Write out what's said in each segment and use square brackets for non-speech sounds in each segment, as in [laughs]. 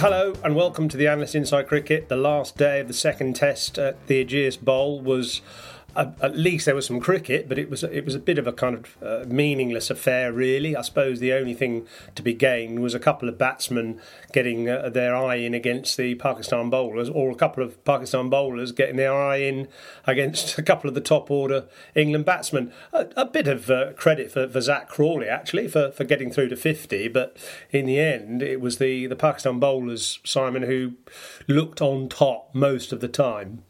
Hello and welcome to the Analyst Inside Cricket. The last day of the second test at the Ageas Bowl was. At least there was some cricket, but it was it was a bit of a kind of uh, meaningless affair, really. I suppose the only thing to be gained was a couple of batsmen getting uh, their eye in against the Pakistan bowlers, or a couple of Pakistan bowlers getting their eye in against a couple of the top order England batsmen. A, a bit of uh, credit for, for Zak Crawley actually for, for getting through to fifty, but in the end it was the the Pakistan bowlers Simon who looked on top most of the time.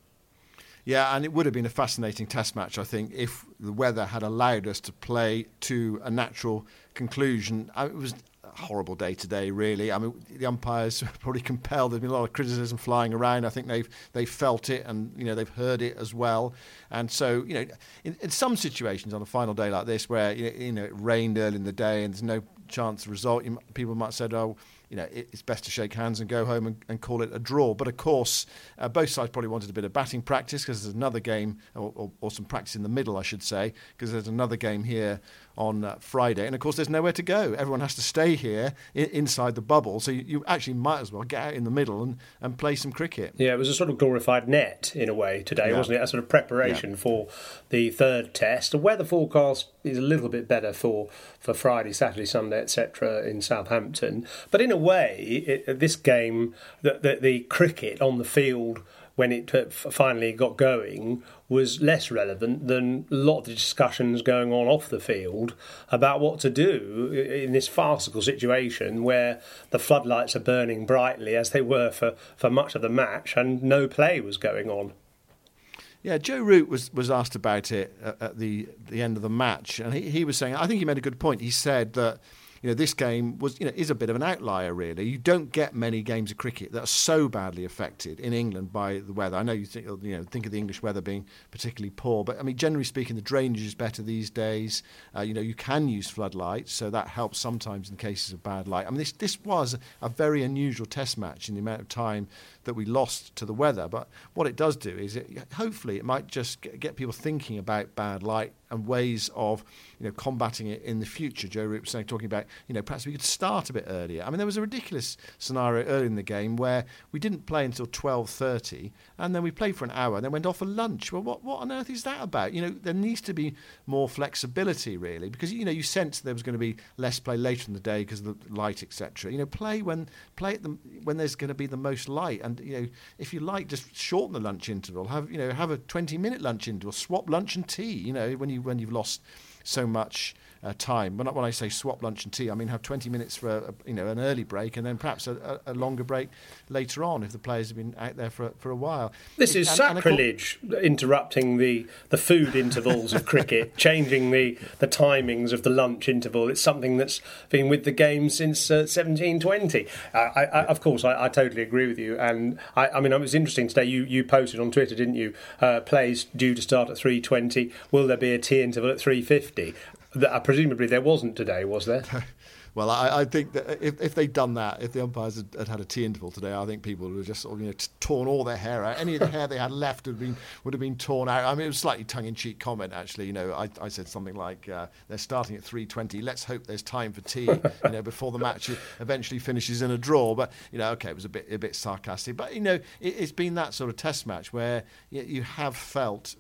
Yeah, and it would have been a fascinating test match, I think, if the weather had allowed us to play to a natural conclusion. It was a horrible day today, really. I mean, the umpires [laughs] probably compelled. There's been a lot of criticism flying around. I think they've they felt it, and you know they've heard it as well. And so, you know, in, in some situations on a final day like this, where you know, it rained early in the day and there's no chance of result, people might have said, "Oh." You know, it's best to shake hands and go home and, and call it a draw. But of course, uh, both sides probably wanted a bit of batting practice because there's another game, or, or, or some practice in the middle, I should say, because there's another game here on uh, Friday. And of course, there's nowhere to go. Everyone has to stay here I- inside the bubble. So you, you actually might as well get out in the middle and, and play some cricket. Yeah, it was a sort of glorified net in a way today, Yeah. wasn't it? A sort of preparation for the third test. The weather forecast is a little bit better for, for Friday, Saturday, Sunday, etc. in Southampton. But in a way, it, this game, the, the, the cricket on the field when it finally got going was less relevant than a lot of the discussions going on off the field about what to do in this farcical situation where the floodlights are burning brightly as they were for, for much of the match and no play was going on. Yeah, Joe Root was, was asked about it at the the end of the match, and he, he was saying, I think he made a good point. He said that you know this game was you know is a bit of an outlier really. You don't get many games of cricket that are so badly affected in England by the weather. I know you think you know think of the English weather being particularly poor, but I mean generally speaking, the drainage is better these days. Uh, you know you can use floodlights, so that helps sometimes in cases of bad light. I mean this this was a very unusual Test match in the amount of time that we lost to the weather. But what it does do is, it, hopefully, it might just get, people thinking about bad light and ways of, you know, combating it in the future. Joe Root was saying, talking about, you know, perhaps we could start a bit earlier. I mean, there was a ridiculous scenario early in the game where we didn't play until twelve thirty, and then we played for an hour, and then went off for lunch. Well, what what on earth is that about? You know, there needs to be more flexibility, really, because you know you sense there was going to be less play later in the day because of the light, etc. You know, play when play at the, when there's going to be the most light, and you know, if you like, just shorten the lunch interval. Have you know, have a twenty minute lunch interval. Swap lunch and tea. You know, when you when you've lost so much uh, time. When, I- when I say swap lunch and tea, I mean have 20 minutes for a, you know an early break and then perhaps a, a, a longer break later on if the players have been out there for, for a while. This is And- and of course- sacrilege, interrupting the, the food intervals of cricket, [laughs] changing the, the timings of the lunch interval. It's something that's been with the game since uh, 1720. Uh, I, I, of course, I, I totally agree with you. And I, I mean, it was interesting today. You, you posted on Twitter, didn't you? Uh, plays due to start at 3.20. Will there be a tea interval at 3.50? That, presumably there wasn't today, was there? [laughs] Well, I, I think that if, if they'd done that, if the umpires had, had had a tea interval today, I think people would have just sort of, you know t- torn all their hair out. Any of the hair they had left would have been would have been torn out. I mean, it was a slightly tongue-in-cheek comment actually. You know, I, I said something like uh, they're starting at 3:20. Let's hope there's time for tea. [laughs] You know, before the match eventually finishes in a draw. But you know, okay, it was a bit a bit sarcastic. But you know, it, it's been that sort of test match where you, you have felt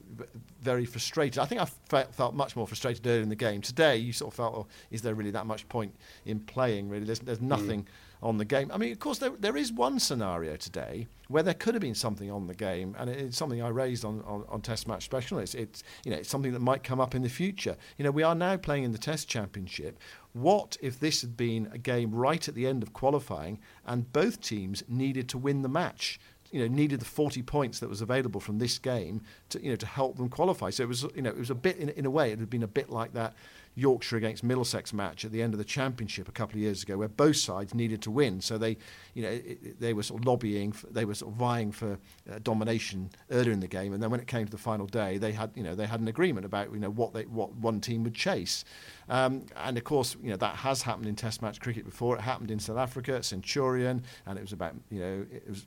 very frustrated. I think I felt, felt much more frustrated earlier in the game. Today, you sort of felt, oh, is there really that much point in playing? Really, there's, there's hmm. nothing on the game. I mean, of course, there, there is one scenario today where there could have been something on the game, and it's something I raised on, on, on Test Match Special. It's, it's you know it's something that might come up in the future. You know, we are now playing in the Test Championship. What if this had been a game right at the end of qualifying, and both teams needed to win the match? you know needed the 40 points that was available from this game to you know to help them qualify. So it was you know it was a bit in, in a way it had been a bit like that Yorkshire against Middlesex match at the end of the championship a couple of years ago, where both sides needed to win. So they you know they were sort of lobbying, for, they were sort of vying for uh, domination earlier in the game, and then when it came to the final day, they had you know they had an agreement about you know what they what one team would chase. Um, and of course, you know that has happened in Test match cricket before. It happened in South Africa Centurion, and it was about you know it was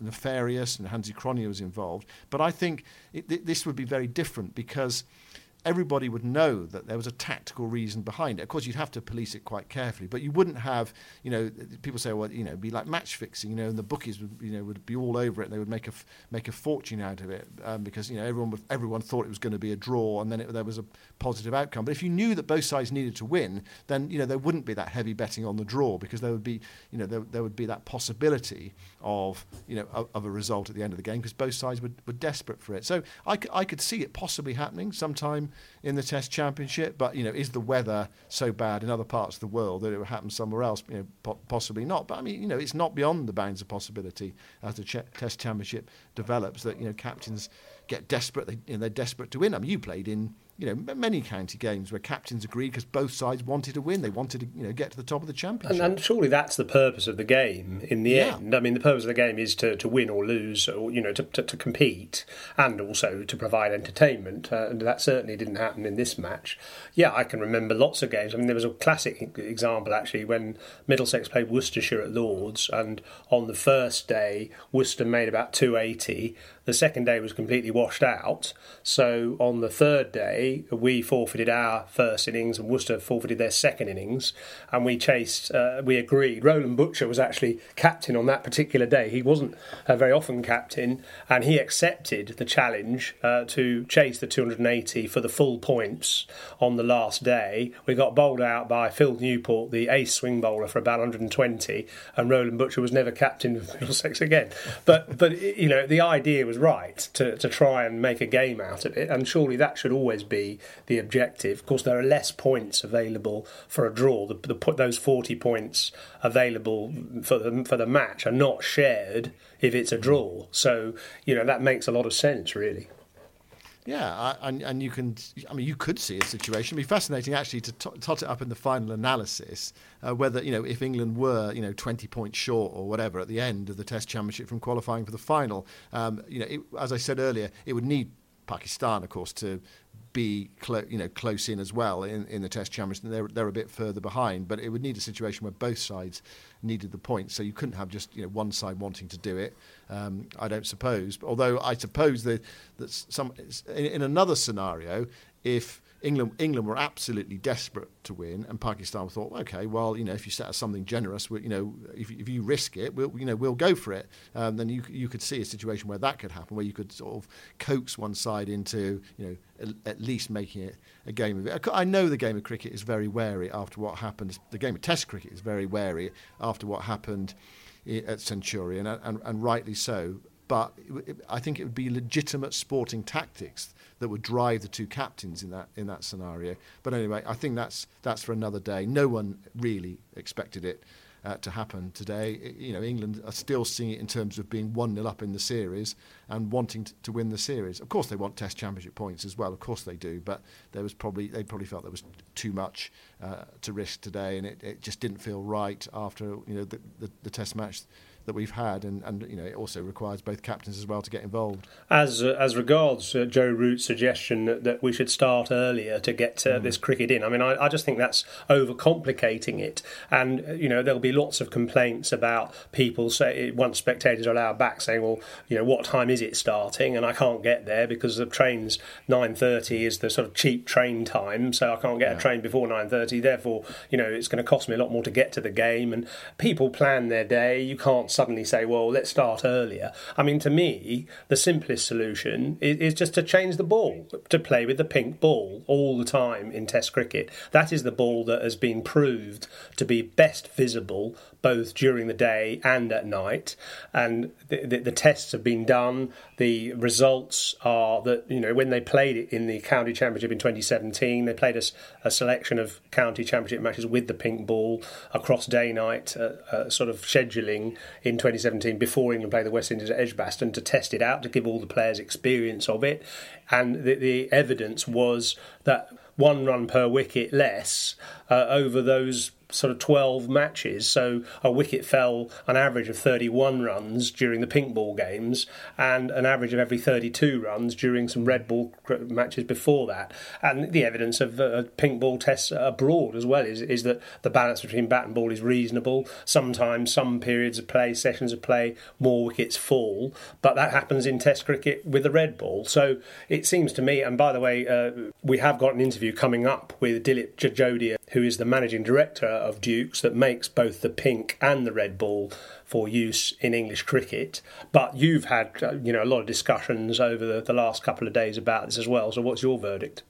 nefarious, and Hansi Cronje was involved. But I think it, th- this would be very different because everybody would know that there was a tactical reason behind it. Of course, you'd have to police it quite carefully, but you wouldn't have, you know, people say, well, you know, it'd be like match fixing, you know, and the bookies would, you know, would be all over it. And they would make a f- make a fortune out of it um, because you know everyone would, everyone thought it was going to be a draw, and then it, there was a positive outcome. But if you knew that both sides needed to win, then you know there wouldn't be that heavy betting on the draw because there would be, you know, there, there would be that possibility of, you know, of, of a result at the end of the game because both sides were, were desperate for it. So I, c- I could see it possibly happening sometime in the Test Championship, but you know, is the weather so bad in other parts of the world that it will happen somewhere else? You know, po- possibly not. But I mean, you know, it's not beyond the bounds of possibility as the Test Championship develops that you know captains get desperate. They, you know, they're desperate to win. I mean, you played in you know many county games where captains agreed because both sides wanted to win. They wanted to you know get to the top of the championship. And, and surely that's the purpose of the game in the Yeah. end. I mean, the purpose of the game is to, to win or lose, or you know, to, to, to compete, and also to provide entertainment. Uh, and that certainly didn't happen in this match. Yeah, I can remember lots of games. I mean, there was a classic example actually when Middlesex played Worcestershire at Lords, and on the first day, Worcester made about two eighty. The second day was completely washed out. So on the third day, we forfeited our first innings, and Worcester forfeited their second innings, and we chased. Uh, we agreed. Roland Butcher was actually captain on that particular day. He wasn't uh, very often captain, and he accepted the challenge uh, to chase the 280 for the full points on the last day. We got bowled out by Phil Newport, the ace swing bowler, for about 120, and Roland Butcher was never captain of Middlesex again. But but you know the idea was right to, to try and make a game out of it, and surely that should always be the objective. Of course, there are less points available for a draw. The, the those 40 points available for the for the match are not shared if it's a draw. So you know that makes a lot of sense, really. Yeah, and and you can, I mean, you could see a situation. It'd be fascinating actually to tot tot it up in the final analysis uh, whether you know if England were you know 20 points short or whatever at the end of the Test Championship from qualifying for the final. Um, you know, it, as I said earlier, it would need Pakistan, of course, to be clo- you know close in as well in, in the Test Championship. They're they're a bit further behind, but it would need a situation where both sides needed the points. So you couldn't have just you know one side wanting to do it. Um, I don't suppose. Although I suppose that that some in, in another scenario, if England England were absolutely desperate to win, and Pakistan thought, okay, well, you know, if you set us something generous, we, you know, if, if you risk it, we'll, you know, we'll go for it. Um, then you you could see a situation where that could happen, where you could sort of coax one side into, you know, at, least making it a game of it. I know the game of cricket is very wary after what happened. The game of Test cricket is very wary after what happened at Centurion, and, and, and rightly so. but I think it would be legitimate sporting tactics that would drive the two captains in that in that scenario. But anyway, I think that's that's for another day. No one really expected it uh, to happen today. You know, England are still seeing it in terms of being 1 0 up in the series and wanting to, win the series. Of course, they want Test Championship points as well. Of course, they do. But there was probably they probably felt there was too much uh, to risk today, and it, it, just didn't feel right after you know the, the, the Test match that we've had, and, and you know it also requires both captains as well to get involved. As uh, as regards uh, Joe Root's suggestion that, that, we should start earlier to get uh, mm. this cricket in, I mean, I, I, just think that's overcomplicating it, and uh, you know there'll be lots of complaints about people say once spectators are allowed back saying, well, you know, what time is it starting, and I can't get there because the train's nine thirty is the sort of cheap train time, so I can't get yeah. a train before nine thirty. Therefore, you know, it's going to cost me a lot more to get to the game, and people plan their day. You can't suddenly say, well, let's start earlier. I mean, to me, the simplest solution is, is just to change the ball, to play with the pink ball all the time in Test cricket. That is the ball that has been proved to be best visible both during the day and at night. And the, the, the, tests have been done. The results are that, you know, when they played it in the County Championship in 2017, they played a, a selection of County Championship matches with the pink ball across day night uh, uh, sort of scheduling in 2017 before England played the West Indies at Edgbaston to test it out, to give all the players experience of it. And the, the evidence was that one run per wicket less uh, over those sort of 12 matches. So a wicket fell an average of 31 runs during the pink ball games and an average of every 32 runs during some red ball matches before that. And the evidence of uh, pink ball tests abroad as well is, is that the balance between bat and ball is reasonable. Sometimes, some periods of play, sessions of play, more wickets fall, but that happens in Test cricket with the red ball. So it seems to me, and by the way, uh, we have got an interview coming up with Dilip Jajodia, who is the managing director of Dukes that makes both the pink and the red ball for use in English cricket. But you've had uh, you know a lot of discussions over the, the last couple of days about this as well. So what's your verdict?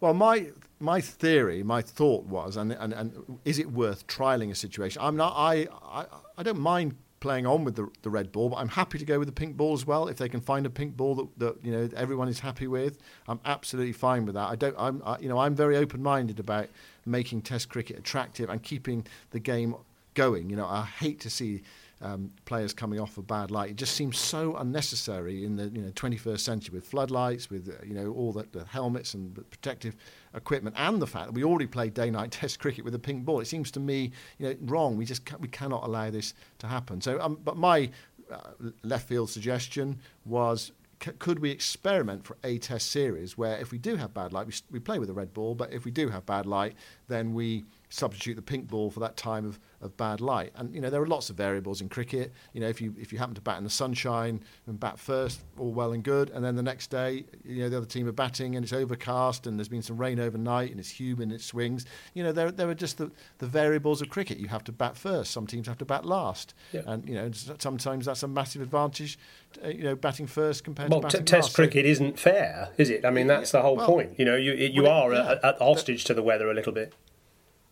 Well, my my theory, my thought was, and, and, and is it worth trialing a situation? I'm not. I I, I don't mind playing on with the, the red ball, but I'm happy to go with the pink ball as well. If they can find a pink ball that, that you know everyone is happy with, I'm absolutely fine with that. I don't. I'm I, you know I'm very open minded about making Test cricket attractive and keeping the game going. You know I hate to see um, players coming off a bad light. It just seems so unnecessary in the you know 21st century with floodlights, with uh, you know all the, the helmets and the protective equipment, and the fact that we already play day-night [laughs] Test cricket with a pink ball. It seems to me you know wrong. We just we cannot allow this to happen. So, um, but my uh, left field suggestion was could we experiment for a test series where if we do have bad light, we, we play with a red ball, but if we do have bad light, then we substitute the pink ball for that time of, of bad light. And you know there are lots of variables in cricket. You know if you if you happen to bat in the sunshine and bat first, all well and good, and then the next day you know the other team are batting and it's overcast and there's been some rain overnight and it's humid and it swings. You know there there are just the, the variables of cricket. You have to bat first. Some teams have to bat last, yeah. and you know sometimes that's a massive advantage. Uh, you know batting first compared well, to batting t- Test cricket isn't fair, is it? I mean that's the whole well, point. You know you you well, are yeah. a, a hostage to the weather a little bit.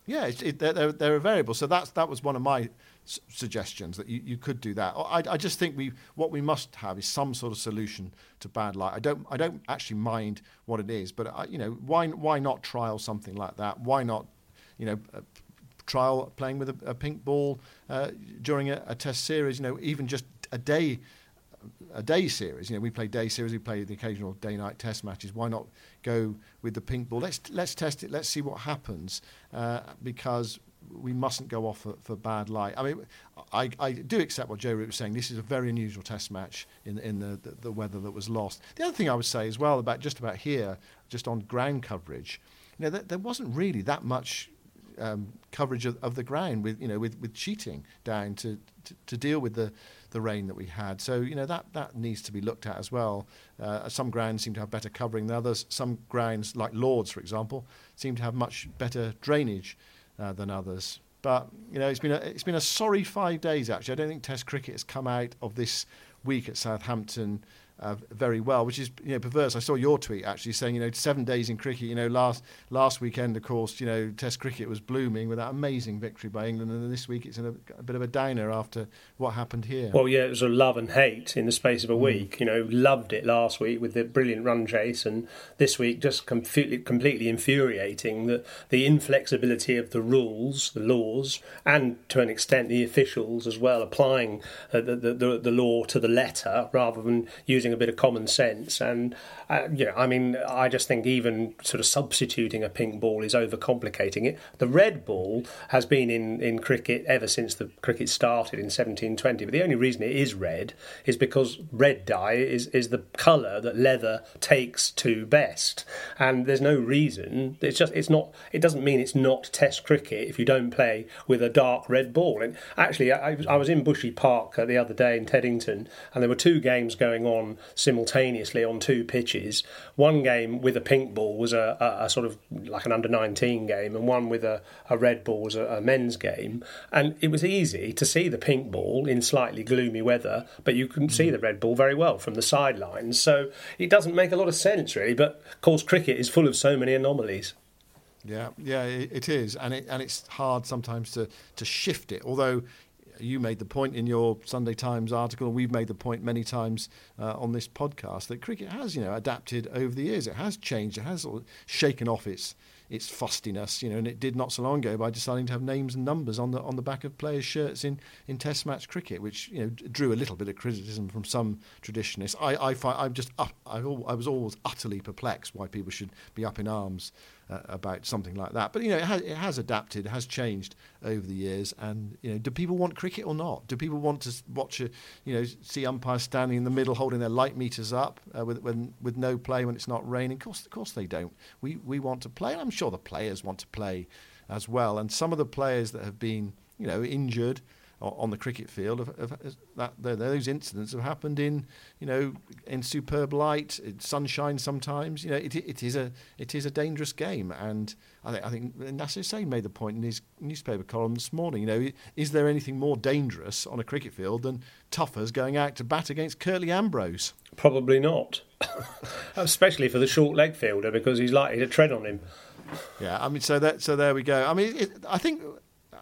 Yeah, it, it, they're, they're a variable. So that's that was one of my s- suggestions that you, you could do that. I, I just think we what we must have is some sort of solution to bad light. I don't I don't actually mind what it is, but I, you know why why not trial something like that? Why not you know uh, trial playing with a, a pink ball uh, during a, a test series? You know even just a day a day series. You know, we play day series, we play the occasional day night test matches. Why not go with the pink ball? Let's let's test it. Let's see what happens uh, because we mustn't go off for, for, bad light. I mean, I, I do accept what Joe Root was saying. This is a very unusual test match in in the, the, the weather that was lost. The other thing I would say as well about just about here, just on ground coverage, you know, there, wasn't really that much um, coverage of, of, the ground with you know with, with cheating down to, to, to deal with the the rain that we had. So you know that that needs to be looked at as well. Uh, some grounds seem to have better covering than others. Some grounds, like Lords, for example, seem to have much better drainage uh, than others. But you know, it's been a, it's been a sorry five days actually. I don't think Test cricket has come out of this week at Southampton uh, very well, which is you know perverse. I saw your tweet actually saying you know seven days in cricket. You know last last weekend, of course, you know Test cricket was blooming with that amazing victory by England, and this week it's in a, a bit of a downer after what happened here. Well, yeah, it was a love and hate in the space of a week. You know, loved it last week with the brilliant run chase, and this week just completely completely infuriating the the inflexibility of the rules, the laws, and to an extent the officials as well applying uh, the, the the the law to the letter rather than using a bit of common sense. And uh, you know, I mean, I just think even sort of substituting a pink ball is overcomplicating it. The red ball has been in, in cricket ever since the cricket started in 1720. But the only reason it is red is because red dye is, is the colour that leather takes to best. And there's no reason. It's just it's not. It doesn't mean it's not Test cricket if you don't play with a dark red ball. And actually, I, I was in Bushy Park the other day in Teddington, and there were two games going on simultaneously on two pitches. One game with a pink ball was a, a, a sort of like an under 19 game, and one with a, a red ball was a, a men's game. And it was easy to see the pink ball in slightly gloomy weather, but you can see mm. the red ball very well from the sidelines. So it doesn't make a lot of sense, really. But of course, cricket is full of so many anomalies. Yeah, yeah, it, it is, and it and it's hard sometimes to to shift it. Although you made the point in your Sunday Times article, and we've made the point many times uh, on this podcast that cricket has, you know, adapted over the years. It has changed. It has shaken off its its fustiness, you know, and it did not so long ago by deciding to have names and numbers on the on the back of players' shirts in, in Test match cricket, which you know drew a little bit of criticism from some traditionalists. I I find I'm just up, I, I was always utterly perplexed why people should be up in arms uh, about something like that. But you know, it has, it has adapted, it has changed over the years. And you know, do people want cricket or not? Do people want to watch a, you know, see umpires standing in the middle holding their light meters up uh, with when, with no play when it's not raining? Of course, of course they don't. We we want to play. And I'm sure the players want to play as well. And some of the players that have been you know injured on the cricket field. Of, of, that, those incidents have happened in, you know, in superb light, in sunshine. Sometimes, you know, it, it is a it is a dangerous game, and I think I think Nasser Hussain made the point in his newspaper column this morning. You know, is there anything more dangerous on a cricket field than Tuffers going out to bat against Curtly Ambrose? Probably not, [laughs] especially for the short leg fielder because he's likely to tread on him. Yeah, I mean, so that so there we go. I mean, it, I think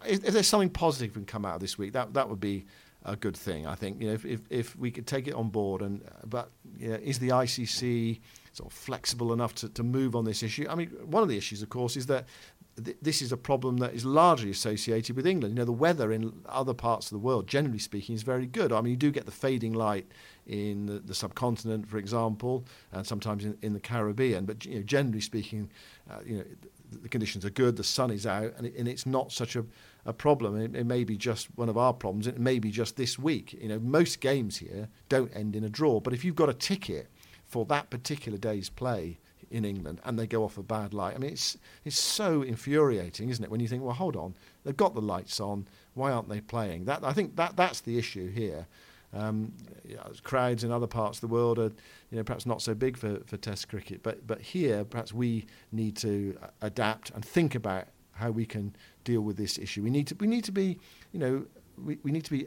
if, if, there's something positive can come out of this week, that that would be a good thing. I think you know if if, if we could take it on board, and but you know, is the ICC sort of flexible enough to, to move on this issue? I mean, one of the issues, of course, is that th- this is a problem that is largely associated with England. You know, the weather in other parts of the world, generally speaking, is very good. I mean, you do get the fading light in the, the subcontinent, for example, and sometimes in, in the Caribbean. But you know, generally speaking, uh, you know, the conditions are good, the sun is out, and, it, and it's not such a, a problem. It, it, may be just one of our problems. It may be just this week. You know, most games here don't end in a draw. But if you've got a ticket for that particular day's play in England and they go off a bad light, I mean, it's it's so infuriating, isn't it? When you think, well, hold on, they've got the lights on. Why aren't they playing? That I think that that's the issue here. Um, crowds in other parts of the world are, you know, perhaps not so big for, for Test cricket, but but here perhaps we need to adapt and think about how we can deal with this issue. We need to we need to be, you know, we, we need to be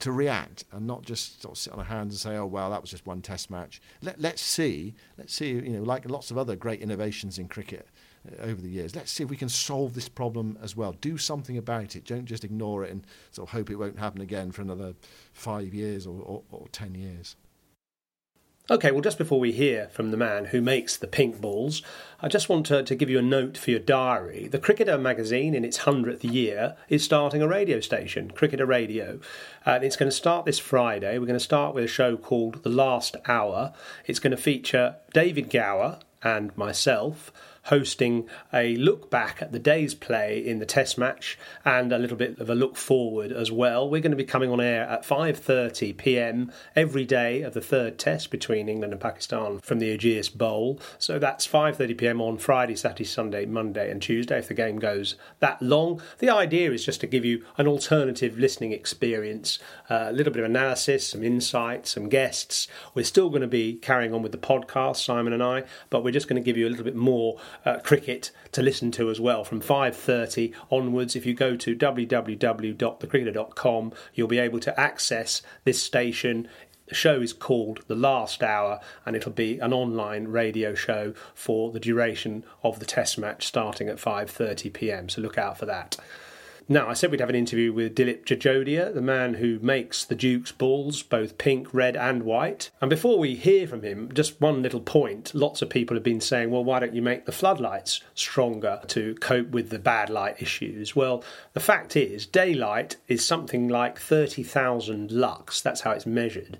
to react and not just sort of sit on our hands and say, oh well, that was just one Test match. Let let's see, let's see, you know, like lots of other great innovations in cricket uh, Uh, over the years. Let's see if we can solve this problem as well. Do something about it. Don't just ignore it and sort of hope it won't happen again for another five years or, or, or ten years. Okay, well, just before we hear from the man who makes the pink balls, I just want to, to, give you a note for your diary. The Cricketer magazine, in its 100th year, is starting a radio station, Cricketer Radio. And it's going to start this Friday. We're going to start with a show called The Last Hour. It's going to feature David Gower and myself hosting a look back at the day's play in the test match and a little bit of a look forward as well. We're going to be coming on air at 5:30 p.m. every day of the third test between England and Pakistan from the Ageas Bowl. So that's 5:30 p.m. on Friday, Saturday, Sunday, Monday and Tuesday if the game goes that long. The idea is just to give you an alternative listening experience, uh, a little bit of analysis, some insights, some guests. We're still going to be carrying on with the podcast, Simon and I, but we're just going to give you a little bit more uh, cricket to listen to as well from 5.30 onwards if you go to www.thecricketer.com you'll be able to access this station The show is called The Last Hour, and it'll be an online radio show for the duration of the Test match, starting at 5:30 p.m. So look out for that. Now, I said we'd have an interview with Dilip Jajodia, the man who makes the Duke's balls, both pink, red, and white. And before we hear from him, just one little point. Lots of people have been saying, well, why don't you make the floodlights stronger to cope with the bad light issues? Well, the fact is, daylight is something like 30,000 lux. That's how it's measured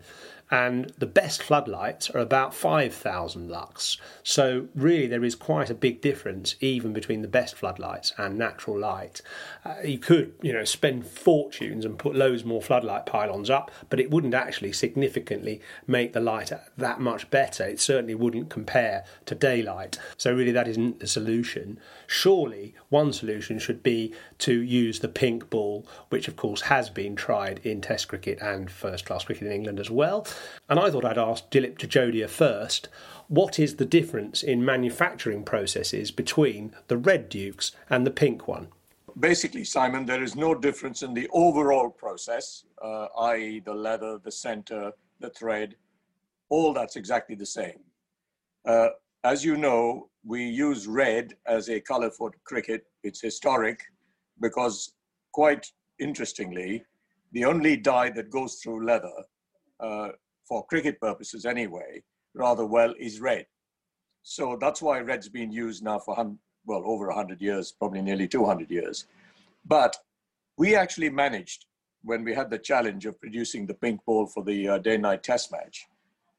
and the best floodlights are about 5,000 lux. So, really, there is quite a big difference even between the best floodlights and natural light. Uh, you could, you know, spend fortunes and put loads more floodlight pylons up, but it wouldn't actually significantly make the light that much better. It certainly wouldn't compare to daylight. So, really, that isn't the solution. Surely, one solution should be to use the pink ball, which, of course, has been tried in Test cricket and first class cricket in England as well. And I thought I'd ask Dilip Jajodia first what is the difference in manufacturing processes between the red Dukes and the pink one? Basically, Simon, there is no difference in the overall process, uh, i.e., the leather, the center, the thread, all that's exactly the same. Uh, as you know, we use red as a color for cricket. It's historic because, quite interestingly, the only dye that goes through leather uh, for cricket purposes anyway, rather well is red. So that's why red's been used now for, well, over 100 years, probably nearly 200 years. But we actually managed, when we had the challenge of producing the pink ball for the uh, day night test match,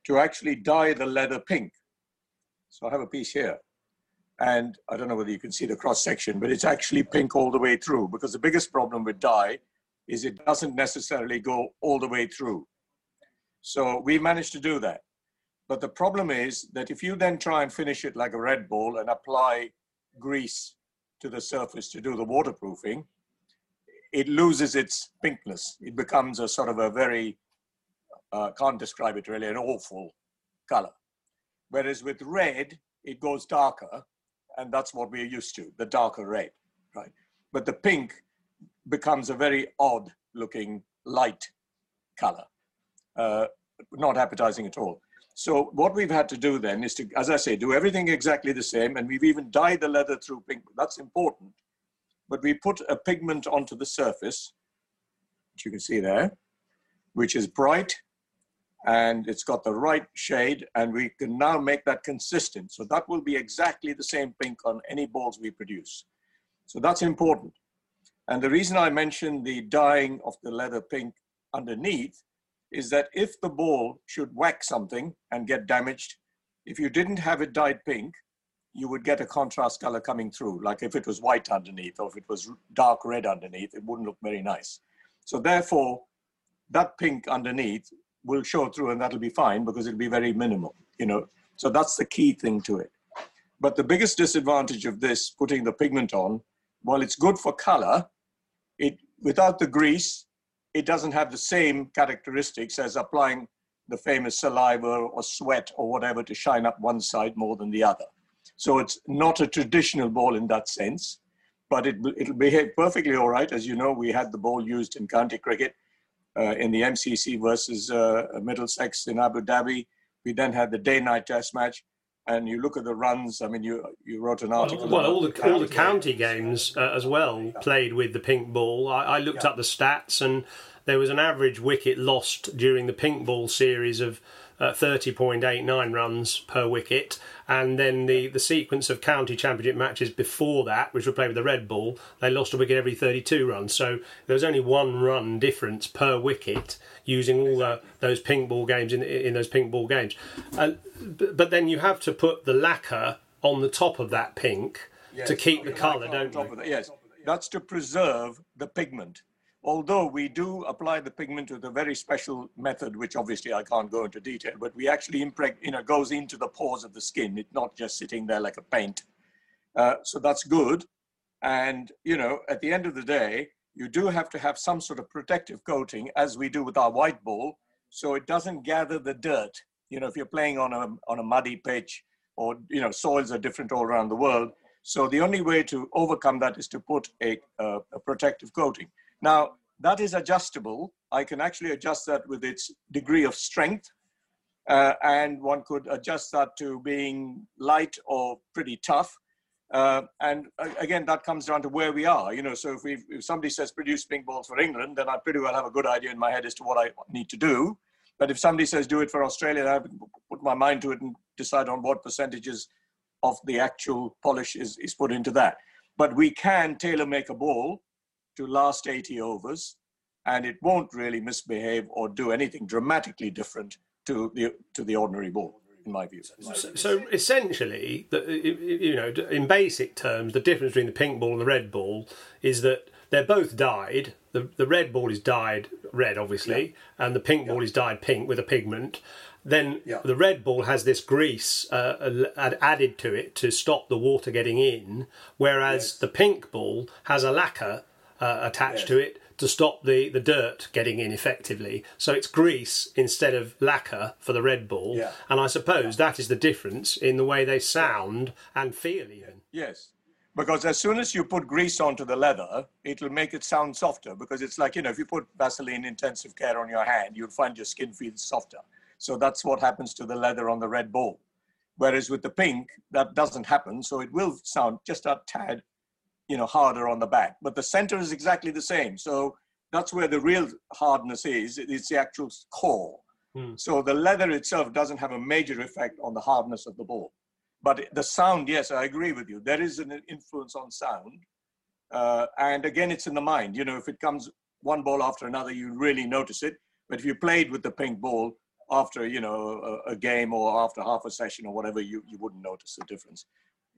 to actually dye the leather pink. So I have a piece here. And I don't know whether you can see the cross section, but it's actually pink all the way through because the biggest problem with dye is it doesn't necessarily go all the way through. So we managed to do that. But the problem is that if you then try and finish it like a Red ball and apply grease to the surface to do the waterproofing, it loses its pinkness. It becomes a sort of a very, uh, can't describe it really, an awful color. Whereas with red, it goes darker, and that's what we're used to, the darker red, right? But the pink becomes a very odd looking light color uh, not appetizing at all. So what we've had to do then is to, as I say, do everything exactly the same, and we've even dyed the leather through pink. That's important. But we put a pigment onto the surface, which you can see there, which is bright, and it's got the right shade, and we can now make that consistent. So that will be exactly the same pink on any balls we produce. So that's important. And the reason I mentioned the dyeing of the leather pink underneath is that if the ball should whack something and get damaged, if you didn't have it dyed pink, you would get a contrast color coming through. Like if it was white underneath or if it was dark red underneath, it wouldn't look very nice. So therefore, that pink underneath will show through and that'll be fine because it'll be very minimal, you know. So that's the key thing to it. But the biggest disadvantage of this, putting the pigment on, while it's good for color, it without the grease, it doesn't have the same characteristics as applying the famous saliva or sweat or whatever to shine up one side more than the other. So it's not a traditional ball in that sense, but it, it'll behave perfectly all right. As you know, we had the ball used in county cricket in the MCC versus uh, Middlesex in Abu Dhabi. We then had the day-night test match and you look at the runs. I mean, you you wrote an article. Well, all the all the county games uh, as well played with the pink ball. I, I looked yeah. up the stats, and there was an average wicket lost during the pink ball series of. Uh, 30.89 runs per wicket, and then the, the sequence of county championship matches before that, which were played with the red ball, they lost a wicket every 32 runs. So there was only one run difference per wicket using all the, those pink ball games in in those pink ball games. Uh, but then you have to put the lacquer on the top of that pink yes, to keep the colour, don't you? Yes, that's to preserve the pigment. Although we do apply the pigment with a very special method, which obviously I can't go into detail, but we actually impreg- you know, goes into the pores of the skin. It's not just sitting there like a paint. Uh, so that's good. And, you know, at the end of the day, you do have to have some sort of protective coating, as we do with our white ball, so it doesn't gather the dirt. You know, if you're playing on a on a muddy pitch, or you know, soils are different all around the world. So the only way to overcome that is to put a, a, a protective coating. Now that is adjustable I can actually adjust that with its degree of strength. Uh, and one could adjust that to being light or pretty tough. Uh, and uh, again, that comes down to where we are. You know, so if, if somebody says produce pink balls for England, then I pretty well have a good idea in my head as to what I need to do. But if somebody says do it for Australia, I put my mind to it and decide on what percentages of the actual polish is, is put into that. But we can tailor make a ball to last 80 overs, and it won't really misbehave or do anything dramatically different to the to the ordinary ball in my view. So, so essentially, the, you know, in basic terms, the difference between the pink ball and the red ball is that they're both dyed. The the red ball is dyed red, obviously, yeah. and the pink yeah. ball is dyed pink with a pigment. Then yeah. the red ball has this grease uh, added to it to stop the water getting in, whereas yes. the pink ball has a lacquer uh, attached yes. to it to stop the, the dirt getting in effectively. So it's grease instead of lacquer for the red ball. Yeah. And I suppose that is the difference in the way they sound and feel, even. Yes. Because as soon as you put grease onto the leather, it'll make it sound softer. Because it's like, you know, if you put Vaseline intensive care on your hand, you'll find your skin feels softer. So that's what happens to the leather on the red ball. Whereas with the pink, that doesn't happen. So it will sound just a tad you know, harder on the back. But the center is exactly the same. So that's where the real hardness is. It's the actual core. Mm. So the leather itself doesn't have a major effect on the hardness of the ball. But the sound, yes, I agree with you. There is an influence on sound. Uh, and again, it's in the mind. You know, if it comes one ball after another, you really notice it. But if you played with the pink ball after, you know, a, a game or after half a session or whatever, you, you wouldn't notice the difference.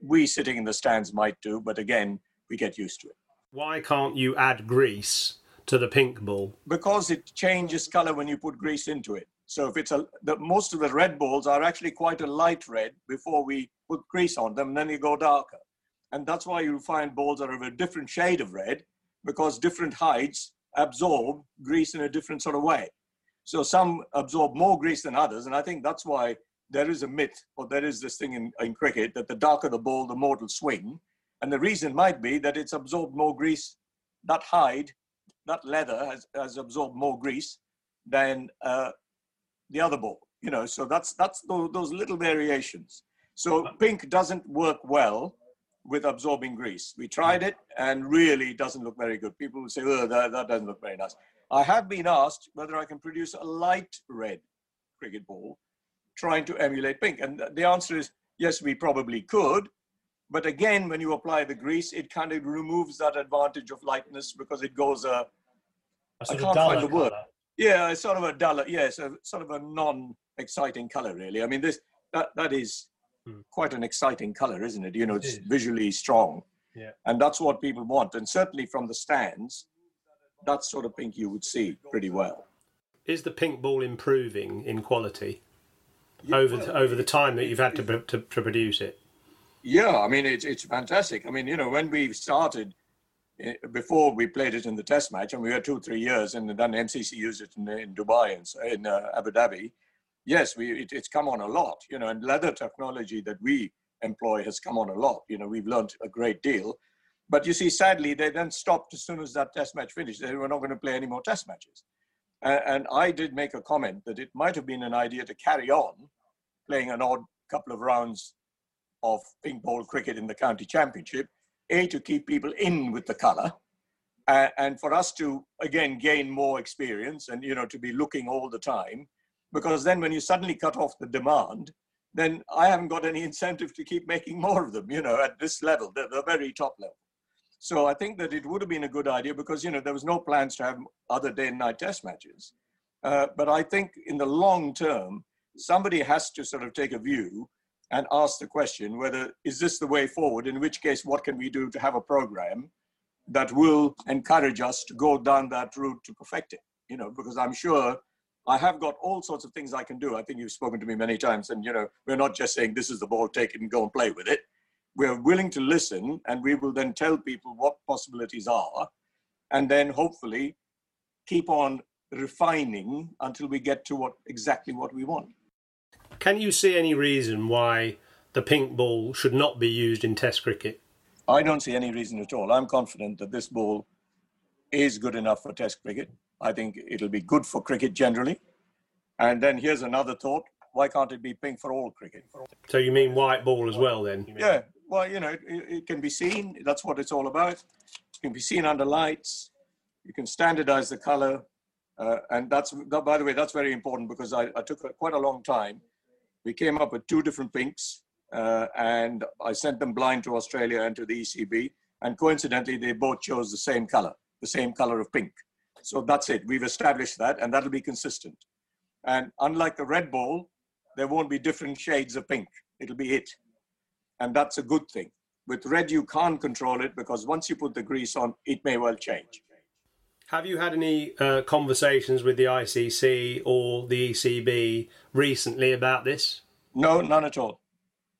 We sitting in the stands might do, but again, we get used to it. Why can't you add grease to the pink ball? Because it changes color when you put grease into it. So if it's a, the, most of the red balls are actually quite a light red before we put grease on them, and then they go darker. And that's why you find balls are of a different shade of red because different heights absorb grease in a different sort of way. So some absorb more grease than others. And I think that's why there is a myth, or there is this thing in, in cricket, that the darker the ball, the more it'll swing. And the reason might be that it's absorbed more grease. That hide, that leather has, has absorbed more grease than uh, the other ball. You know, so that's that's those, those little variations. So pink doesn't work well with absorbing grease. We tried it and really doesn't look very good. People will say, oh, that, that doesn't look very nice. I have been asked whether I can produce a light red cricket ball trying to emulate pink. And the answer is yes, we probably could, but again, when you apply the grease, it kind of removes that advantage of lightness because it goes a. a I can't find the word. Color. Yeah, it's sort of a duller. Yes, yeah, sort of a non-exciting color, really. I mean, this that that is hmm. quite an exciting color, isn't it? You know, it's visually strong. Yeah. And that's what people want, and certainly from the stands, that sort of pink you would see pretty well. Is the pink ball improving in quality yeah, over well, over the time that you've had to, to, to produce it? Yeah, I mean it's it's fantastic. I mean, you know, when we started eh, before we played it in the test match, and we were two three years, and then MCC used it in, in Dubai and in uh, Abu Dhabi. Yes, we it, it's come on a lot, you know, and leather technology that we employ has come on a lot. You know, we've learned a great deal. But you see, sadly, they then stopped as soon as that test match finished. They were not going to play any more test matches. And, and I did make a comment that it might have been an idea to carry on playing an odd couple of rounds of pink ball cricket in the county championship, A, to keep people in with the colour, uh, and for us to, again, gain more experience and, you know, to be looking all the time. Because then when you suddenly cut off the demand, then I haven't got any incentive to keep making more of them, you know, at this level, the, the very top level. So I think that it would have been a good idea because, you know, there was no plans to have other day and night test matches. Uh, but I think in the long term, somebody has to sort of take a view and ask the question whether is this the way forward? In which case what can we do to have a program that will encourage us to go down that route to perfect it? You know because i'm sure i have got all sorts of things i can do. I think you've spoken to me many times and you know we're not just saying this is the ball take it and go and play with it. We're willing to listen and we will then tell people what possibilities are and then hopefully keep on refining until we get to what exactly what we want can you see any reason why the pink ball should not be used in Test cricket? I don't see any reason at all. I'm confident that this ball is good enough for Test cricket. I think it'll be good for cricket generally. And then here's another thought: Why can't it be pink for all cricket? So you mean white ball as well then? Yeah, well, you know, it, it can be seen. That's what it's all about. It can be seen under lights. You can standardize the color. Uh, and that's, by the way, that's very important because I, I took a, quite a long time. We came up with two different pinks uh, and I sent them blind to Australia and to the ECB. And coincidentally, they both chose the same color, the same color of pink. So that's it. We've established that and that'll be consistent. And unlike the red ball, there won't be different shades of pink. It'll be it and that's a good thing. With red, you can't control it because once you put the grease on, it may well change. Have you had any uh, conversations with the ICC or the ECB recently about this? No, none at all.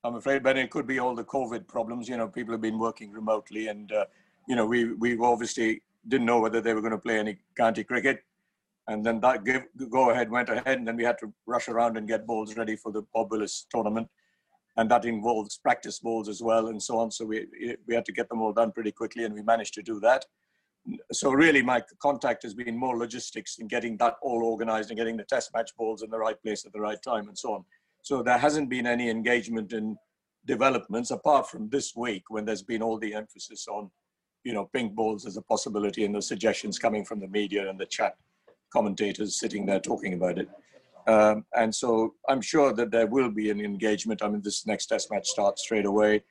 I'm afraid, but it could be all the COVID problems. You know, people have been working remotely, and uh, you know, we we obviously didn't know whether they were going to play any county cricket, and then that give, go ahead went ahead, and then we had to rush around and get balls ready for the Bob Willis tournament and that involves practice balls as well and so on. So we we had to get them all done pretty quickly, and we managed to do that. So really, my contact has been more logistics in getting that all organized and getting the test match balls in the right place at the right time and so on. So there hasn't been any engagement in developments apart from this week when there's been all the emphasis on, you know, pink balls as a possibility and the suggestions coming from the media and the chat commentators sitting there talking about it. Um, and so I'm sure that there will be an engagement. I mean, this next test match starts straight away.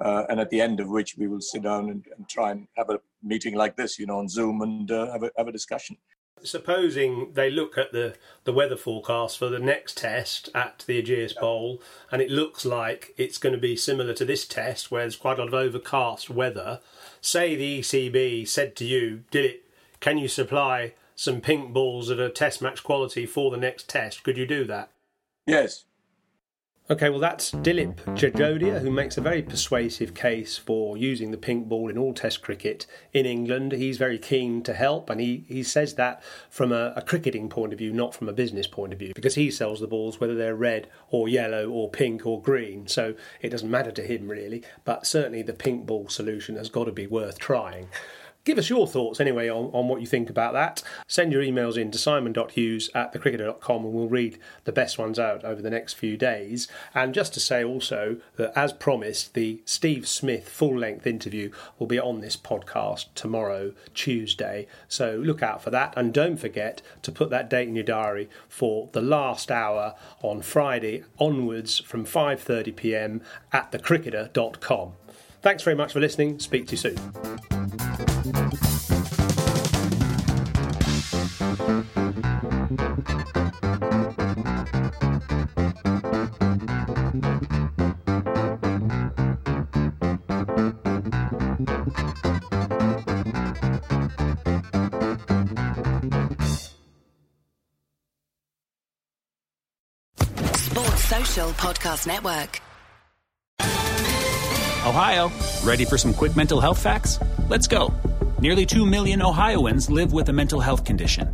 Uh, and at the end of which we will sit down and, and, try and have a meeting like this, you know, on Zoom and uh, have, a, have a discussion. Supposing they look at the, the weather forecast for the next test at the Ageas Bowl, and it looks like it's going to be similar to this test, where there's quite a lot of overcast weather. Say the ECB said to you, "Did it? Can you supply some pink balls that are test match quality for the next test. Could you do that? Yes. Okay, well, that's Dilip Jajodia, who makes a very persuasive case for using the pink ball in all Test cricket in England. He's very keen to help, and he, he says that from a, a cricketing point of view, not from a business point of view, because he sells the balls whether they're red or yellow or pink or green. So it doesn't matter to him, really. But certainly the pink ball solution has got to be worth trying. Give us your thoughts anyway on, on what you think about that. Send your emails in to simon.hughes at thecricketer.com and we'll read the best ones out over the next few days. And just to say also that, as promised, the Steve Smith full length interview will be on this podcast tomorrow, Tuesday. So look out for that. And don't forget to put that date in your diary for the last hour on Friday onwards from 5.30 pm at thecricketer.com. Thanks very much for listening. Speak to you soon. Social Podcast Network. Ohio, ready for some quick mental health facts? Let's go. Nearly 2 million Ohioans live with a mental health condition.